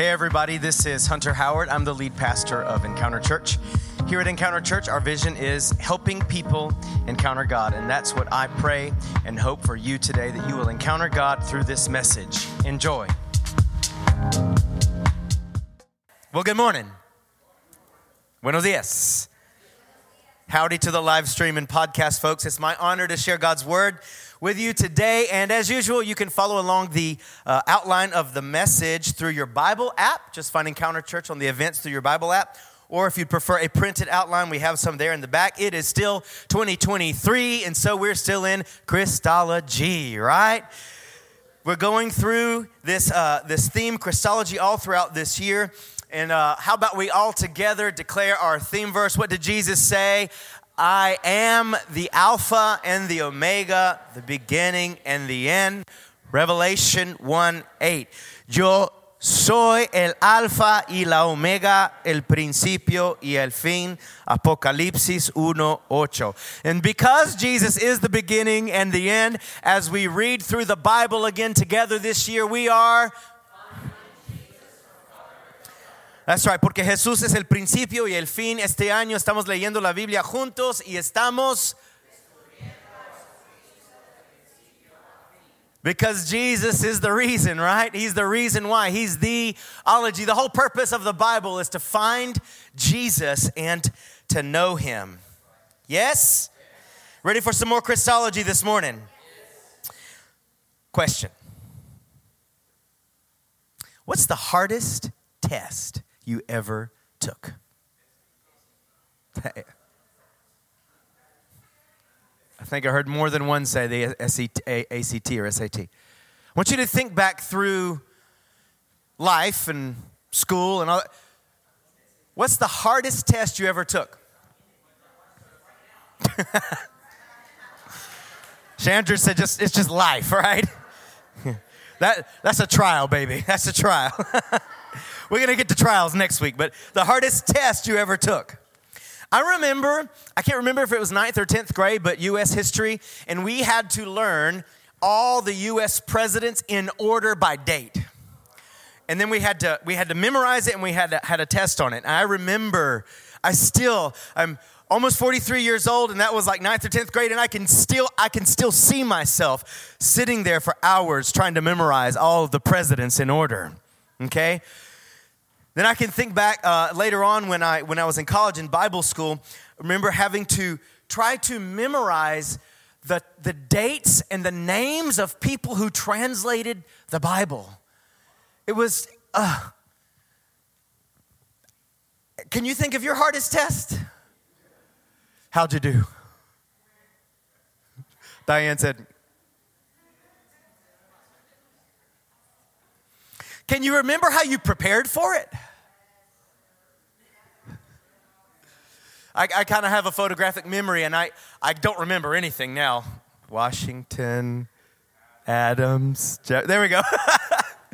Hey, everybody, this is Hunter Howard. I'm the lead pastor of Encounter Church. Here at Encounter Church, our vision is helping people encounter God. And that's what I pray and hope for you today that you will encounter God through this message. Enjoy. Well, good morning. Buenos dias. Howdy to the live stream and podcast folks. It's my honor to share God's word with you today. And as usual, you can follow along the uh, outline of the message through your Bible app. Just find Encounter Church on the events through your Bible app. Or if you'd prefer a printed outline, we have some there in the back. It is still 2023, and so we're still in Christology, right? We're going through this, uh, this theme, Christology, all throughout this year. And uh, how about we all together declare our theme verse? What did Jesus say? I am the Alpha and the Omega, the beginning and the end. Revelation 1 8. Yo soy el Alfa y la Omega, el principio y el fin. Apocalipsis 1 8. And because Jesus is the beginning and the end, as we read through the Bible again together this year, we are That's right, porque Jesús es el principio y el fin. Este año estamos leyendo la Biblia juntos y estamos Because Jesus is the reason, right? He's the reason why. He's the ology. The whole purpose of the Bible is to find Jesus and to know him. Yes? Ready for some more Christology this morning? Question What's the hardest test you ever took. I think I heard more than one say the ACT or SAT. I want you to think back through life and school and all that. What's the hardest test you ever took? Chandra said just it's just life, right? that that's a trial, baby. That's a trial. We're going to get to trials next week, but the hardest test you ever took. I remember, I can't remember if it was ninth or 10th grade, but US history, and we had to learn all the US presidents in order by date. And then we had to, we had to memorize it and we had, to, had a test on it. And I remember, I still, I'm almost 43 years old and that was like ninth or 10th grade and I can still, I can still see myself sitting there for hours trying to memorize all of the presidents in order. Okay? Then I can think back uh, later on when I, when I was in college in Bible school, remember having to try to memorize the, the dates and the names of people who translated the Bible. It was, uh, can you think of your hardest test? How'd you do? Diane said, Can you remember how you prepared for it? I, I kind of have a photographic memory and I, I don't remember anything now. Washington, Adams, there we go.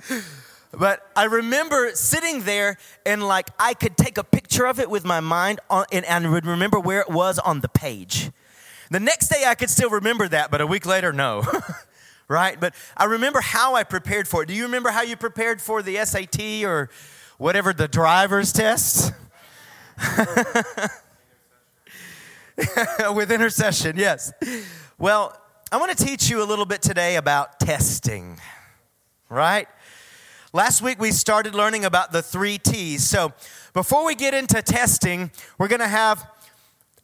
but I remember sitting there and like I could take a picture of it with my mind on, and, and would remember where it was on the page. The next day I could still remember that, but a week later, no. right? But I remember how I prepared for it. Do you remember how you prepared for the SAT or whatever the driver's test? With intercession, yes. Well, I want to teach you a little bit today about testing, right? Last week we started learning about the three T's. So before we get into testing, we're going to have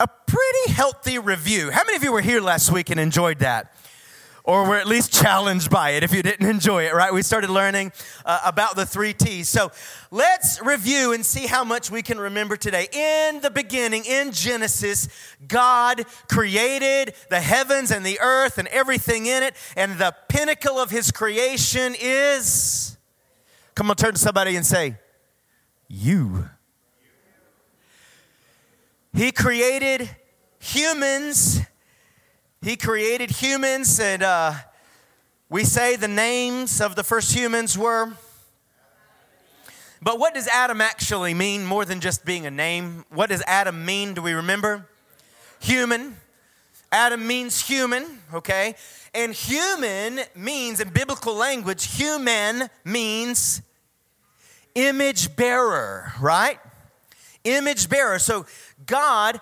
a pretty healthy review. How many of you were here last week and enjoyed that? Or were at least challenged by it if you didn't enjoy it, right? We started learning uh, about the three T's. So let's review and see how much we can remember today. In the beginning, in Genesis, God created the heavens and the earth and everything in it, and the pinnacle of his creation is. Come on, turn to somebody and say, You. He created humans he created humans, and uh, we say the names of the first humans were. But what does Adam actually mean more than just being a name? What does Adam mean? Do we remember? Human. Adam means human, okay? And human means, in biblical language, human means image bearer, right? Image bearer. So God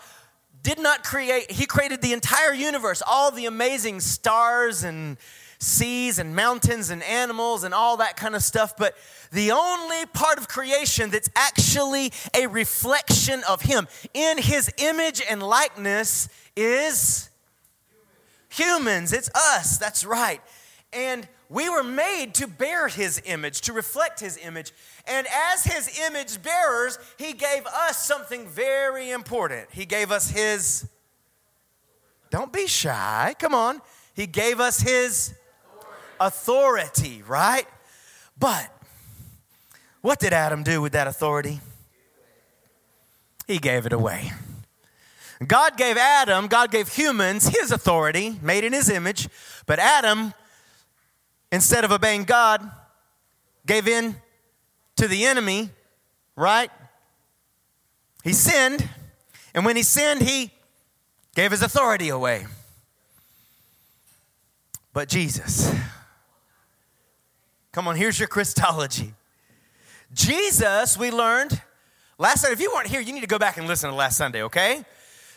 did not create, He created the entire universe, all the amazing stars and seas and mountains and animals and all that kind of stuff. But the only part of creation that's actually a reflection of Him in His image and likeness is humans. It's us. That's right. And we were made to bear His image, to reflect His image. And as His image bearers, He gave us something very important. He gave us His, don't be shy, come on. He gave us His authority, right? But what did Adam do with that authority? He gave it away. God gave Adam, God gave humans his authority, made in his image, but Adam, instead of obeying God, gave in to the enemy, right? He sinned, and when he sinned, he gave his authority away. But Jesus, come on, here's your Christology. Jesus, we learned last Sunday. If you weren't here, you need to go back and listen to last Sunday, okay?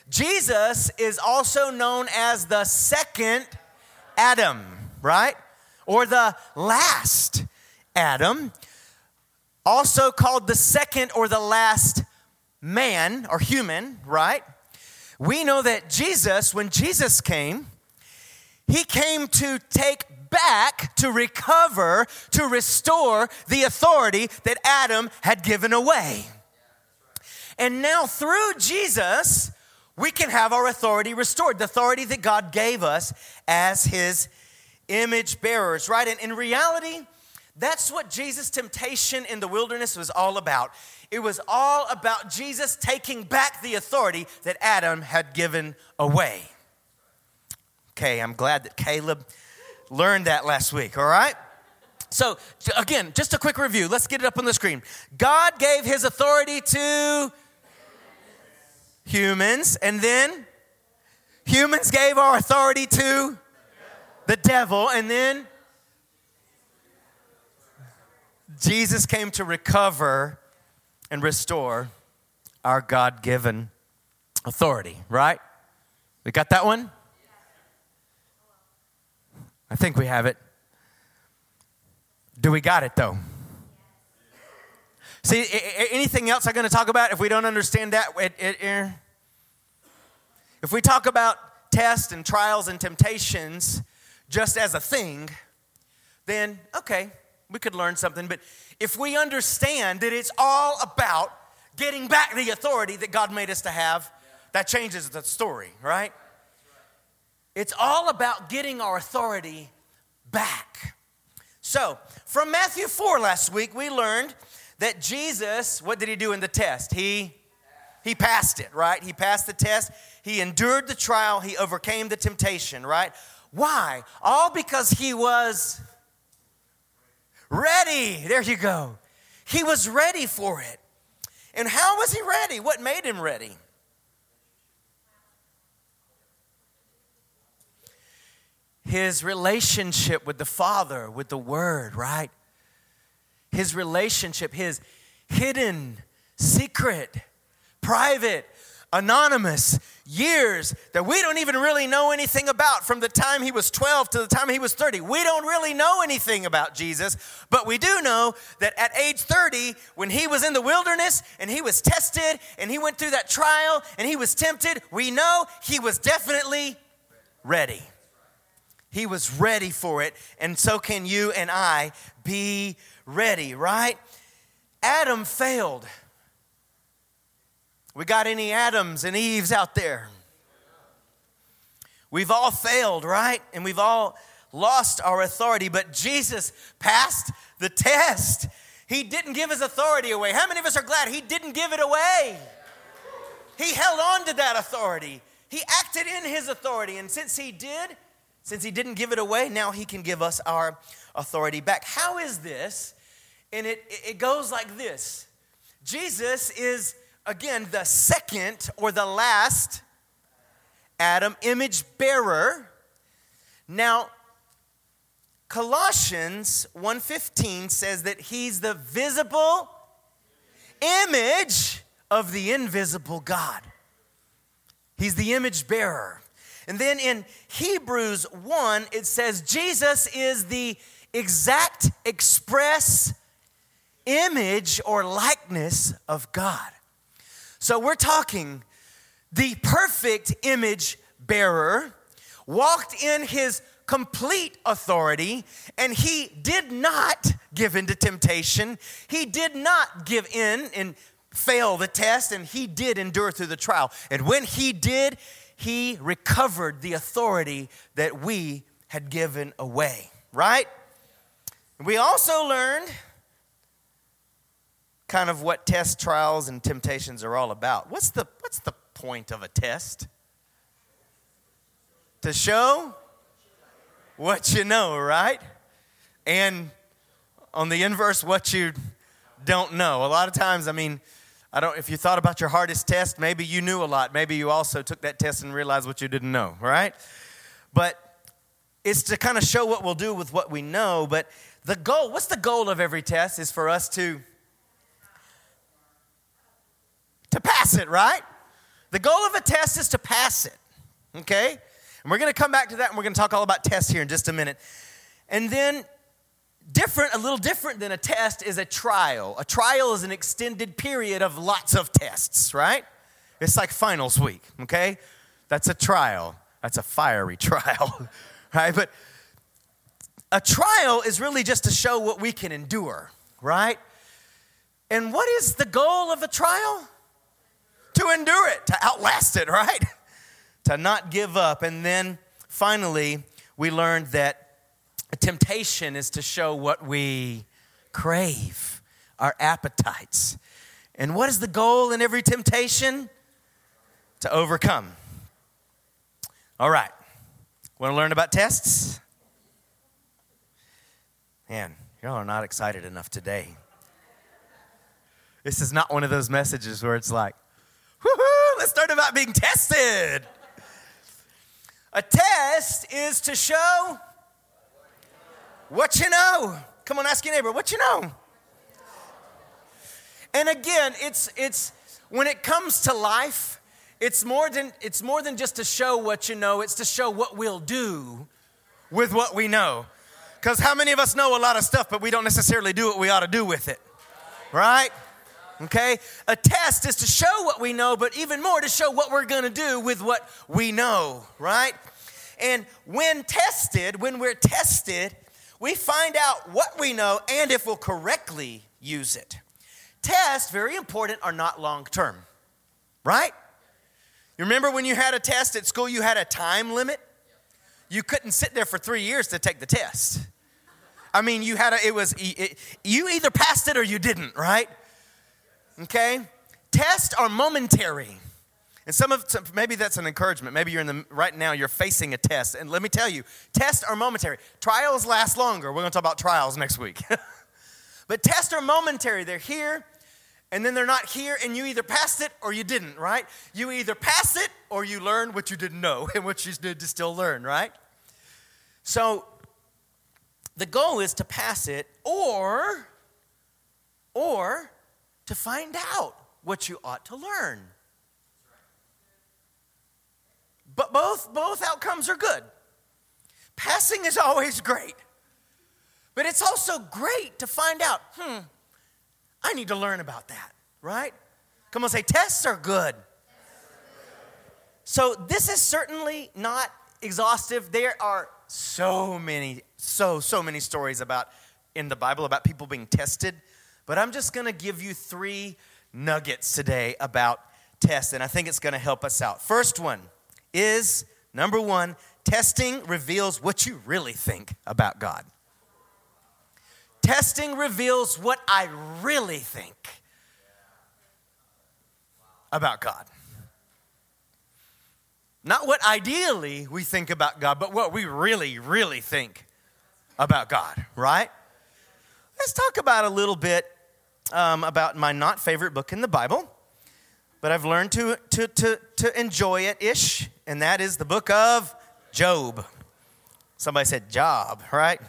Jesus is also known as the second Adam, right? Or the last Adam, also called the second or the last man or human, right? We know that Jesus, when Jesus came, he came to take back, to recover, to restore the authority that Adam had given away. And now through Jesus, we can have our authority restored, the authority that God gave us as his image bearers, right? And in reality, that's what Jesus' temptation in the wilderness was all about. It was all about Jesus taking back the authority that Adam had given away. Okay, I'm glad that Caleb learned that last week, all right? So, again, just a quick review. Let's get it up on the screen. God gave his authority to humans, and then humans gave our authority to the devil, and then Jesus came to recover and restore our God given authority, right? We got that one? I think we have it. Do we got it though? See, anything else I'm going to talk about, if we don't understand that, it, it, eh. if we talk about tests and trials and temptations just as a thing, then okay, we could learn something. But if we understand that it's all about getting back the authority that God made us to have, that changes the story, right? It's all about getting our authority back. So, from Matthew 4 last week, we learned that Jesus, what did he do in the test? He he passed it, right? He passed the test. He endured the trial. He overcame the temptation, right? Why? All because he was ready. There you go. He was ready for it. And how was he ready? What made him ready? his relationship with the Father, with the Word, right? His relationship, his hidden, secret, private, anonymous years that we don't even really know anything about from the time he was 12 to the time he was 30. We don't really know anything about Jesus, but we do know that at age 30, when he was in the wilderness and he was tested and he went through that trial and he was tempted, we know he was definitely ready. He was ready for it, and so can you and I be ready, right? Adam failed. We got any Adams and Eves out there? We've all failed, right? And we've all lost our authority, but Jesus passed the test. He didn't give his authority away. How many of us are glad he didn't give it away? He held on to that authority. He acted in his authority, and since he did, since he didn't give it away, now he can give us our authority back. How is this? And it, it goes like this Jesus is, again, the second or the last Adam, image bearer. Now, Colossians 1:15 says that he's the visible image of the invisible God. He's the image bearer. And then in Hebrews 1, it says Jesus is the exact express image or likeness of God. So we're talking the perfect image bearer walked in his complete authority and he did not give in to temptation. He did not give in and fail the test and he did endure through the trial. And when he did, he recovered the authority that we had given away, right? We also learned kind of what test trials and temptations are all about. What's the, what's the point of a test? To show what you know, right? And on the inverse, what you don't know. A lot of times, I mean, I don't, if you thought about your hardest test, maybe you knew a lot. Maybe you also took that test and realized what you didn't know, right? But it's to kind of show what we'll do with what we know. But the goal, what's the goal of every test? Is for us to to pass it, right? The goal of a test is to pass it. Okay? And we're to come back to that and we're to talk all about tests here in just a minute. And then different, a little different than a test is a trial. A trial is an extended period of lots of tests, right? It's like finals week, okay? That's a trial. That's a fiery trial, right? But a trial is really just to show what we can endure, right? And what is the goal of a trial? Endure it, to outlast it, right? to not give up. And then finally, we learned that temptation is to show what we crave, our appetites. And what is the goal in every temptation? To overcome. All right. Want to learn about tests? Man, y'all are not excited enough today. This is not one of those messages where it's like, let's learn about being tested. A test is to show what you know. Come on, ask your neighbor, what you know? And again, it's it's when it comes to life, it's more than it's more than just to show what you know, it's to show what we'll do with what we know. Cuz how many of us know a lot of stuff but we don't necessarily do what we ought to do with it? Right? Okay? A test is to show what we know, but even more to show what we're to do with what we know, right? And when tested, when we're tested, we find out what we know and if we'll correctly use it. Tests, very important, are not long term, right? You remember when you had a test at school, you had a time limit? You couldn't sit there for three years to take the test. I mean, you had a, it was, it, you either passed it or you didn't, right? Okay? Tests are momentary. And some of maybe that's an encouragement. Maybe you're in the right now you're facing a test. And let me tell you, tests are momentary. Trials last longer. We're going to talk about trials next week. but tests are momentary. They're here and then they're not here and you either passed it or you didn't, right? You either pass it or you learn what you didn't know and what you need to still learn, right? So the goal is to pass it or or to find out what you ought to learn. But both, both outcomes are good. Passing is always great. But it's also great to find out, hmm, I need to learn about that, right? Come on, say, tests are good. So this is certainly not exhaustive. There are so many, so, so many stories about in the Bible about people being tested. But I'm just going to give you three nuggets today about tests, and I think it's going to help us out. First one is number one, testing reveals what you really think about God. Testing reveals what I really think about God. Not what ideally we think about God, but what we really, really think about God, right? Let's talk about a little bit um, about my not favorite book in the Bible, but I've learned to, to, to, to enjoy it ish and that is the book of Job. Somebody said Job, right?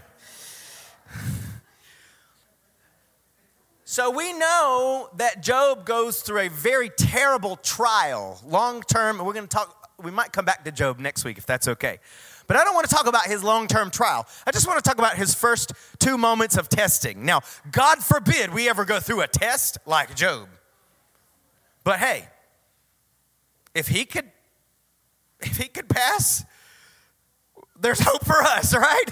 So we know that Job goes through a very terrible trial, long term. We're going to talk, we might come back to Job next week if that's okay. But I don't want to talk about his long term trial. I just want to talk about his first two moments of testing. Now, God forbid we ever go through a test like Job. But hey, if he could if he could pass, there's hope for us, right?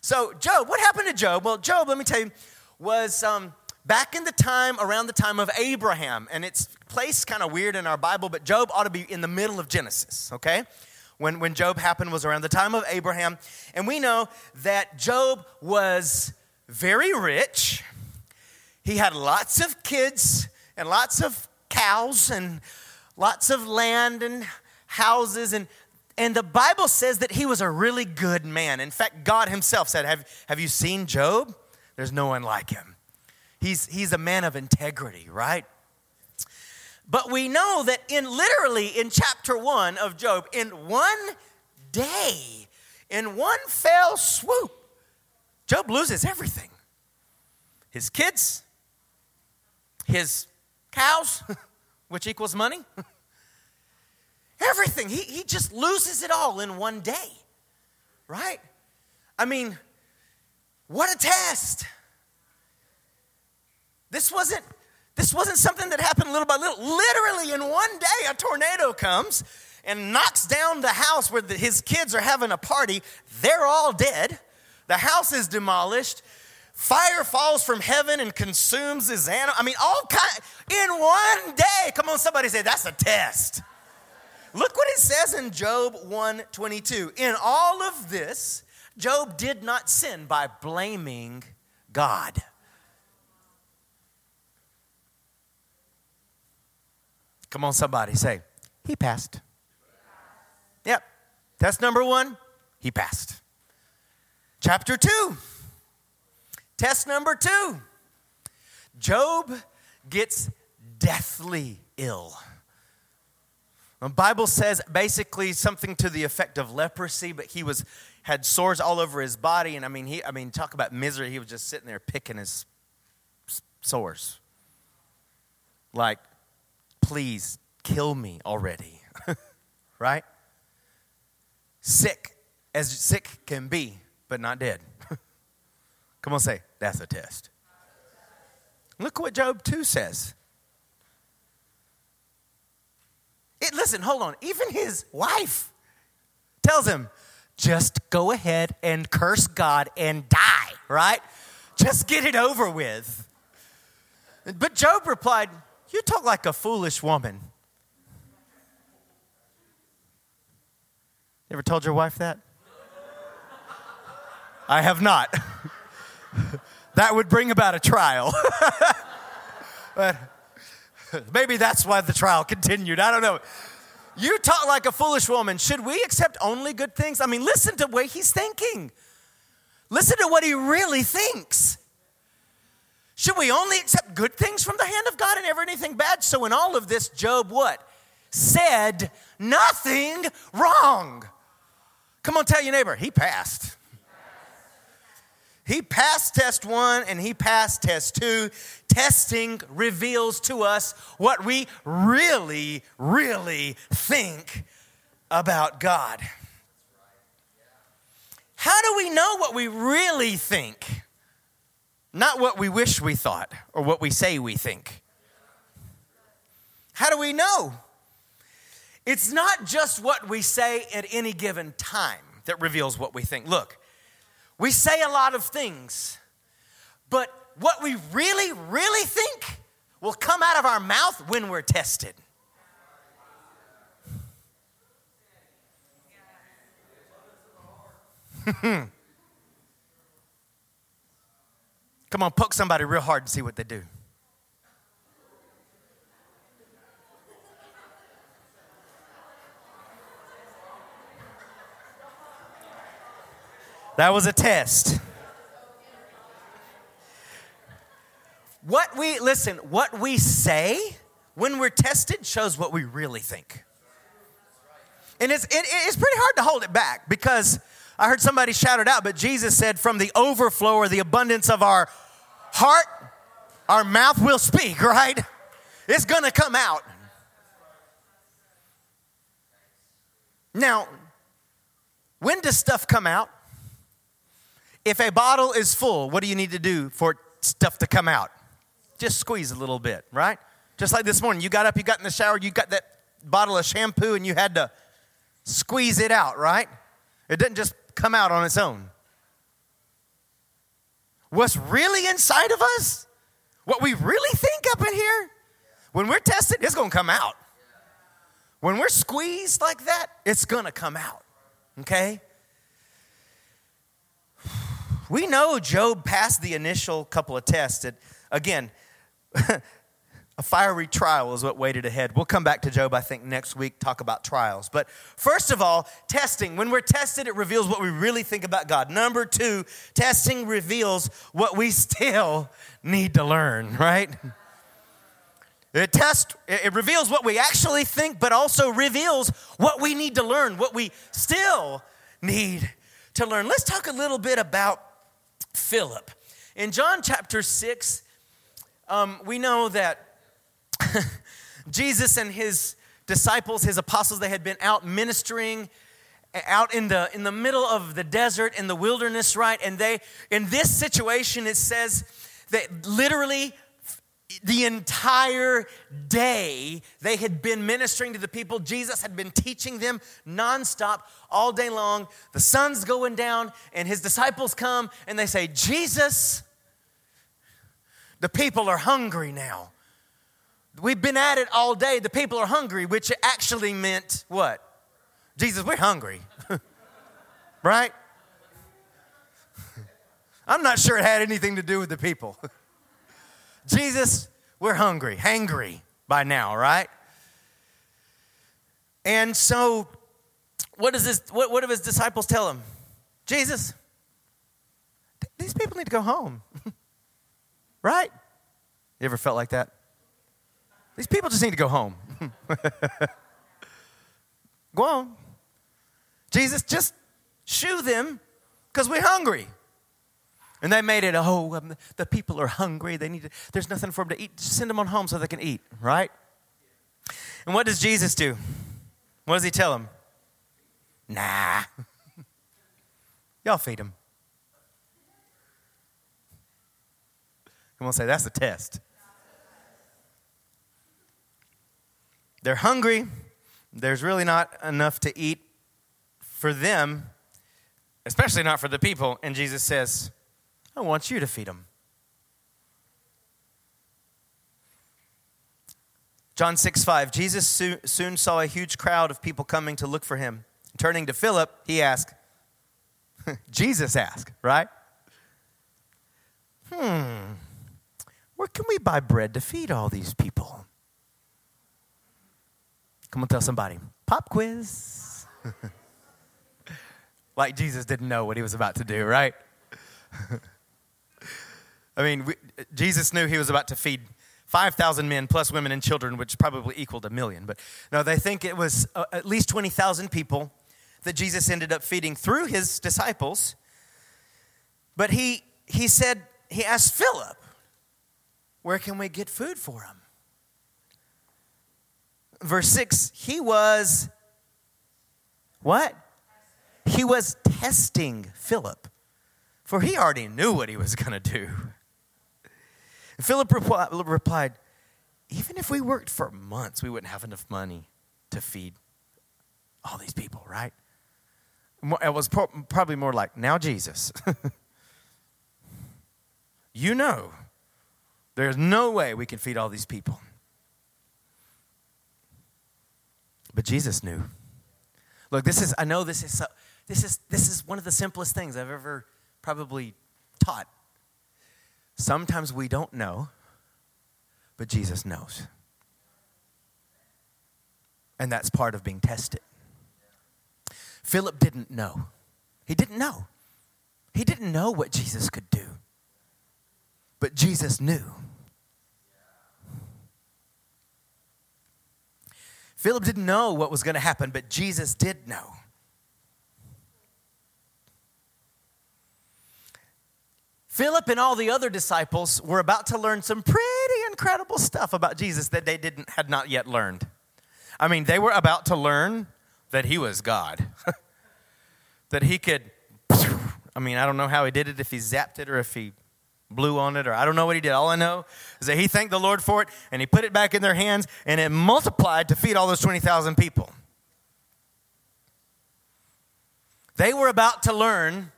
So, Job, what happened to Job? Well, Job, let me tell you, was um, back in the time, around the time of Abraham, and it's placed kind of weird in our Bible, but Job ought to be in the middle of Genesis, okay? When, when Job happened was around the time of Abraham, and we know that Job was very rich. He had lots of kids and lots of cows and lots of land and houses and and the Bible says that he was a really good man. In fact, God himself said, Have, have you seen Job? There's no one like him. He's, he's a man of integrity, right? But we know that in literally in chapter one of Job, in one day, in one fell swoop, Job loses everything his kids, his cows, which equals money, everything. He, he just loses it all in one day, right? I mean, what a test. This wasn't this wasn't something that happened little by little. Literally, in one day, a tornado comes and knocks down the house where the, his kids are having a party. They're all dead. The house is demolished. Fire falls from heaven and consumes his animal. I mean, all kind in one day. Come on, somebody say that's a test. Look what it says in Job 1:22. In all of this, Job did not sin by blaming God. Come on, somebody say, He passed. Yep. Test number one, he passed. Chapter two, test number two Job gets deathly ill. The Bible says basically something to the effect of leprosy, but he was had sores all over his body, and I mean, he, I mean, talk about misery. He was just sitting there picking his sores, like, please kill me already, right? Sick as sick can be, but not dead. Come on, say that's a test. Look what Job 2 says. It, listen, hold on. Even his wife tells him, just go ahead and curse God and die, right? Just get it over with. But Job replied, You talk like a foolish woman. You ever told your wife that? I have not. that would bring about a trial. but Maybe that's why the trial continued. I don't know. You talk like a foolish woman. Should we accept only good things? I mean, listen to way he's thinking. Listen to what he really thinks. Should we only accept good things from the hand of God and never anything bad? So, in all of this, Job what? Said nothing wrong. Come on, tell your neighbor, he passed. He passed test one and he passed test two. Testing reveals to us what we really, really think about God. How do we know what we really think? Not what we wish we thought or what we say we think. How do we know? It's not just what we say at any given time that reveals what we think. Look, we say a lot of things, but what we really, really think will come out of our mouth when we're tested. Come on, poke somebody real hard and see what they do. That was a test. What we, listen, what we say when we're tested shows what we really think. And it's, it, it's pretty hard to hold it back because I heard somebody shout it out, but Jesus said, from the overflow or the abundance of our heart, our mouth will speak, right? It's gonna come out. Now, when does stuff come out? If a bottle is full, what do you need to do for stuff to come out? Just squeeze a little bit, right? Just like this morning, you got up, you got in the shower, you got that bottle of shampoo, and you had to squeeze it out, right? It doesn't just come out on its own. What's really inside of us, what we really think up in here, when we're tested, it's gonna come out. When we're squeezed like that, it's gonna come out, okay? We know Job passed the initial couple of tests. That, again, a fiery trial is what waited ahead. We'll come back to Job, I think, next week, talk about trials. But first of all, testing. When we're tested, it reveals what we really think about God. Number two, testing reveals what we still need to learn, right? It test it reveals what we actually think, but also reveals what we need to learn, what we still need to learn. Let's talk a little bit about Philip. In John chapter 6, um, we know that Jesus and his disciples, his apostles, they had been out ministering out in the in the middle of the desert in the wilderness right and they in this situation it says that literally the entire day they had been ministering to the people. Jesus had been teaching them nonstop all day long. The sun's going down, and his disciples come and they say, Jesus, the people are hungry now. We've been at it all day. The people are hungry, which actually meant what? Jesus, we're hungry. right? I'm not sure it had anything to do with the people. Jesus, we're hungry, hangry by now, right? And so, what does this? What, what do his disciples tell him? Jesus, these people need to go home, right? You ever felt like that? These people just need to go home. go on. Jesus, just shoo them because we're hungry. And they made it, oh, um, the people are hungry. They need to, there's nothing for them to eat. Just send them on home so they can eat, right? And what does Jesus do? What does he tell them? Nah. Y'all feed them. Come on, say that's the test. They're hungry. There's really not enough to eat for them, especially not for the people. And Jesus says, I want you to feed them. John 6 5, Jesus soon saw a huge crowd of people coming to look for him. Turning to Philip, he asked, Jesus asked, right? Hmm, where can we buy bread to feed all these people? Come on, tell somebody. Pop quiz. like Jesus didn't know what he was about to do, right? I mean, we, Jesus knew he was about to feed 5,000 men plus women and children, which probably equaled a million. But no, they think it was uh, at least 20,000 people that Jesus ended up feeding through his disciples. But he, he said, he asked Philip, where can we get food for him? Verse 6, he was what? He was testing Philip, for he already knew what he was going to do. Philip replied, Even if we worked for months, we wouldn't have enough money to feed all these people, right? It was probably more like, Now, Jesus, you know there's no way we can feed all these people. But Jesus knew. Look, this is, I know this is, so, this is, this is one of the simplest things I've ever probably taught Sometimes we don't know, but Jesus knows. And that's part of being tested. Philip didn't know. He didn't know. He didn't know what Jesus could do. But Jesus knew. Philip didn't know what was going to happen, but Jesus did know. Philip and all the other disciples were about to learn some pretty incredible stuff about Jesus that they didn't had not yet learned. I mean, they were about to learn that he was God. that he could I mean, I don't know how he did it if he zapped it or if he blew on it or I don't know what he did. All I know is that he thanked the Lord for it and he put it back in their hands and it multiplied to feed all those 20,000 people. They were about to learn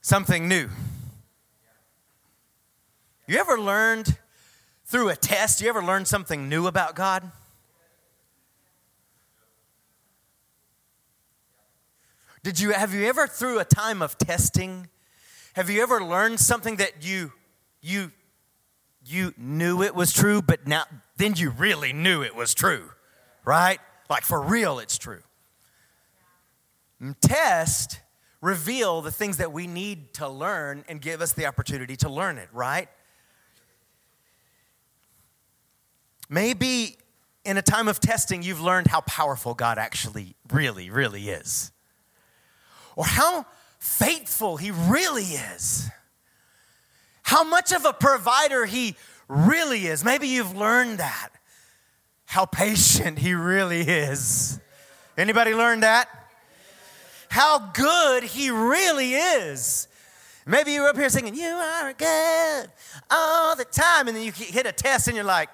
something new. You ever learned through a test, you ever learned something new about God? Did you have you ever through a time of testing have you ever learned something that you you you knew it was true but now then you really knew it was true? Right? Like for real it's true. And test reveal the things that we need to learn and give us the opportunity to learn it, right? Maybe in a time of testing, you've learned how powerful God actually, really, really is. Or how faithful He really is. How much of a provider He really is. Maybe you've learned that. How patient He really is. Anybody learned that? How good He really is. Maybe you're up here singing, You are good all the time, and then you hit a test and you're like,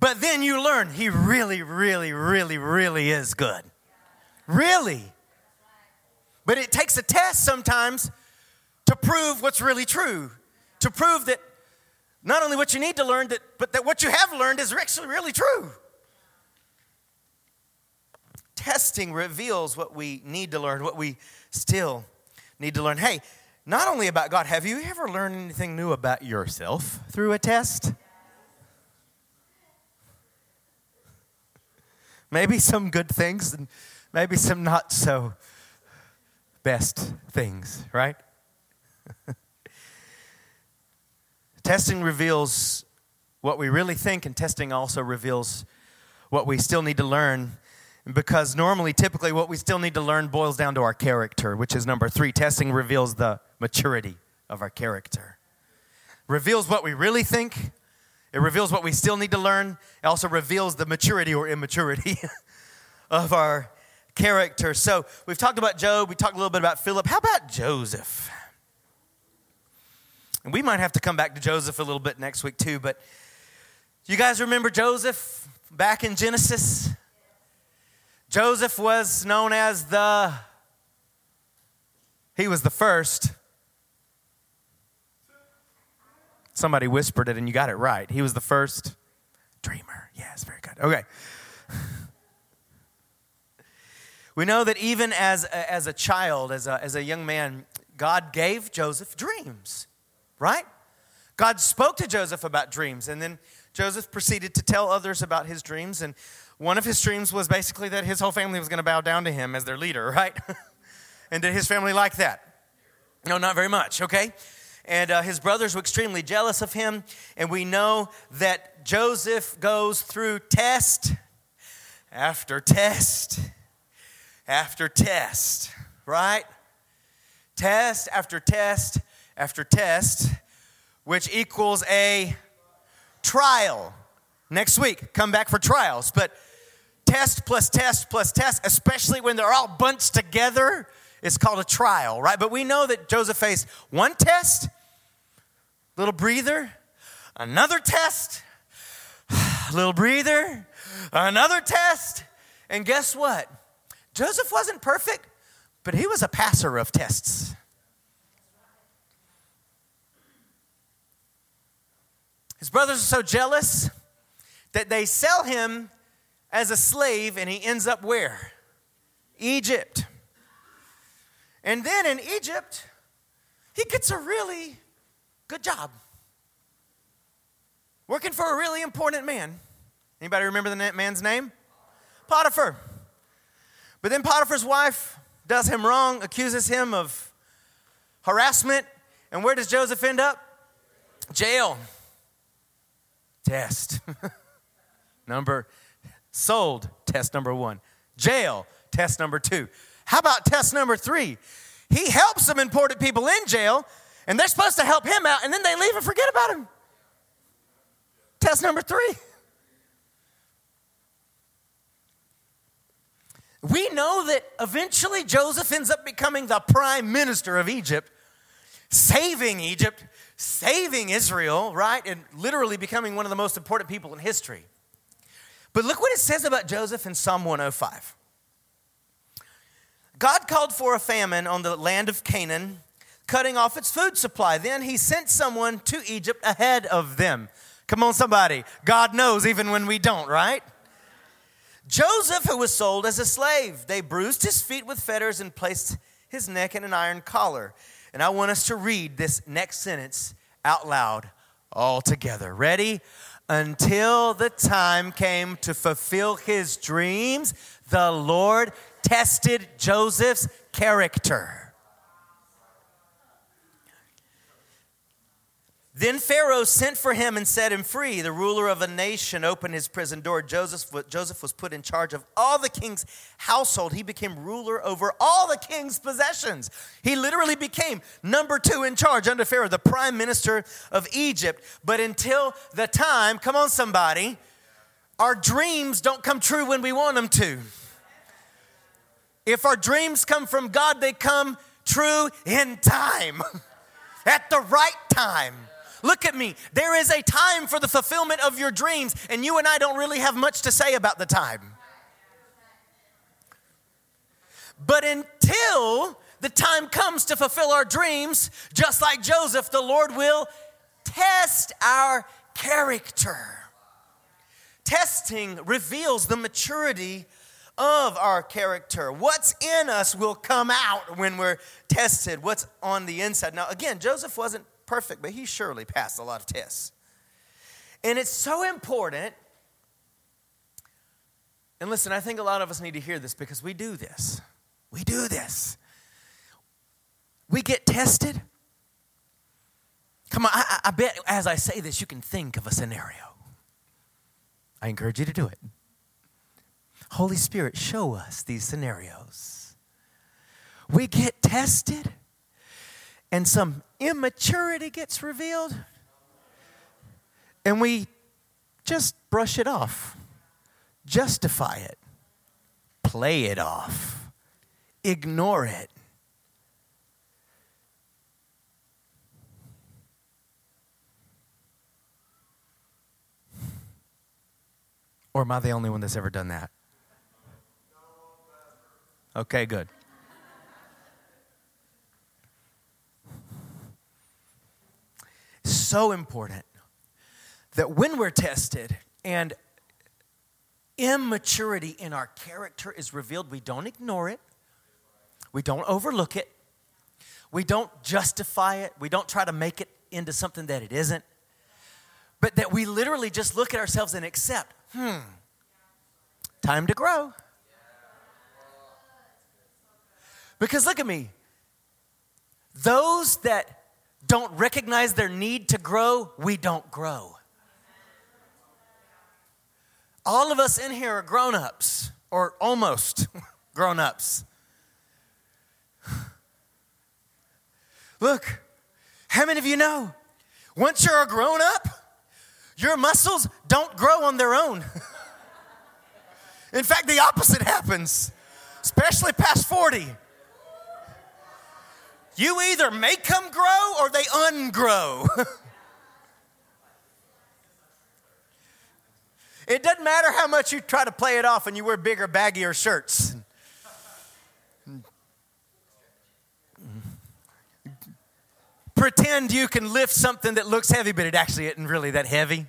But then you learn he really, really, really, really is good. Really. But it takes a test sometimes to prove what's really true, to prove that not only what you need to learn, that, but that what you have learned is actually really true. Testing reveals what we need to learn, what we still need to learn. Hey, not only about God, have you ever learned anything new about yourself through a test? Maybe some good things and maybe some not so best things, right? testing reveals what we really think, and testing also reveals what we still need to learn. Because normally, typically, what we still need to learn boils down to our character, which is number three. Testing reveals the maturity of our character, reveals what we really think, it reveals what we still need to learn. It also reveals the maturity or immaturity of our character. So we've talked about Job, we talked a little bit about Philip. How about Joseph? And we might have to come back to Joseph a little bit next week too, but you guys remember Joseph back in Genesis? Joseph was known as the, he was the first Somebody whispered it and you got it right. He was the first dreamer. Yes, very good. Okay. we know that even as a, as a child, as a, as a young man, God gave Joseph dreams, right? God spoke to Joseph about dreams, and then Joseph proceeded to tell others about his dreams. And one of his dreams was basically that his whole family was going to bow down to him as their leader, right? and did his family like that? No, not very much, okay? And uh, his brothers were extremely jealous of him. And we know that Joseph goes through test after test after test, right? Test after test after test, which equals a trial. Next week, come back for trials. But test plus test plus test, especially when they're all bunched together, is called a trial, right? But we know that Joseph faced one test Little breather, another test, little breather, another test. And guess what? Joseph wasn't perfect, but he was a passer of tests. His brothers are so jealous that they sell him as a slave, and he ends up where? Egypt. And then in Egypt, he gets a really Good job. Working for a really important man. Anybody remember the man's name? Potiphar. But then Potiphar's wife does him wrong, accuses him of harassment. And where does Joseph end up? Jail. Test. Number sold Test number one. Jail, test number two. How about test number three? He helps some important people in jail, and they're supposed to help him out, and then they leave and forget about him. Test number three. We know that eventually Joseph ends up becoming the prime minister of Egypt, saving Egypt, saving Israel, right? And literally becoming one of the most important people in history. But look what it says about Joseph in Psalm 105. God called for a famine on the land of Canaan, cutting off its food supply. Then he sent someone to Egypt ahead of them. Come on, somebody. God knows even when we don't, right? Joseph, who was sold as a slave, they bruised his feet with fetters and placed his neck in an iron collar. And I want us to read this next sentence out loud all together. Ready? Until the time came to fulfill his dreams, the Lord tested Joseph's character. Then Pharaoh sent for him and set him free. The ruler of a nation opened his prison door. Joseph, Joseph was put in charge of all the king's household. He became ruler over all the king's possessions. He literally became number two in charge under Pharaoh, the prime minister of Egypt. But until the time, come on, somebody, our dreams don't come true when we want them to. If our dreams come from God, they come true in time, at the right time. Look at me. There is a time for the fulfillment of your dreams, and you and I don't really have much to say about the time. But until the time comes to fulfill our dreams, just like Joseph, the Lord will test our character. Testing reveals the maturity of our character. What's in us will come out when we're tested. What's on the inside. Now, again, Joseph wasn't perfect, but he surely passed a lot of tests. And it's so important. And listen, I think a lot of us need to hear this because we do this. We do this. We get tested. Come on, I, I, bet as I say this, you can think of a scenario. I encourage you to do it. Holy Spirit, show us these scenarios. We get tested and some immaturity gets revealed, and we just brush it off, justify it, play it off, ignore it. Or am I the only one that's ever done that? Okay, good. So important that when we're tested and immaturity in our character is revealed, we don't ignore it, we don't overlook it, we don't justify it, we don't try to make it into something that it isn't, but that we literally just look at ourselves and accept, hmm, time to grow. Because look at me, those that don't recognize their need to grow, we don't grow. All of us in here are grown ups, or almost grown ups. Look, how many of you know once you're a grown up, your muscles don't grow on their own? in fact, the opposite happens, especially past 40. You either make them grow or they ungrow. it doesn't matter how much you try to play it off and you wear bigger, baggier shirts. Pretend you can lift something that looks heavy, but it actually isn't really that heavy.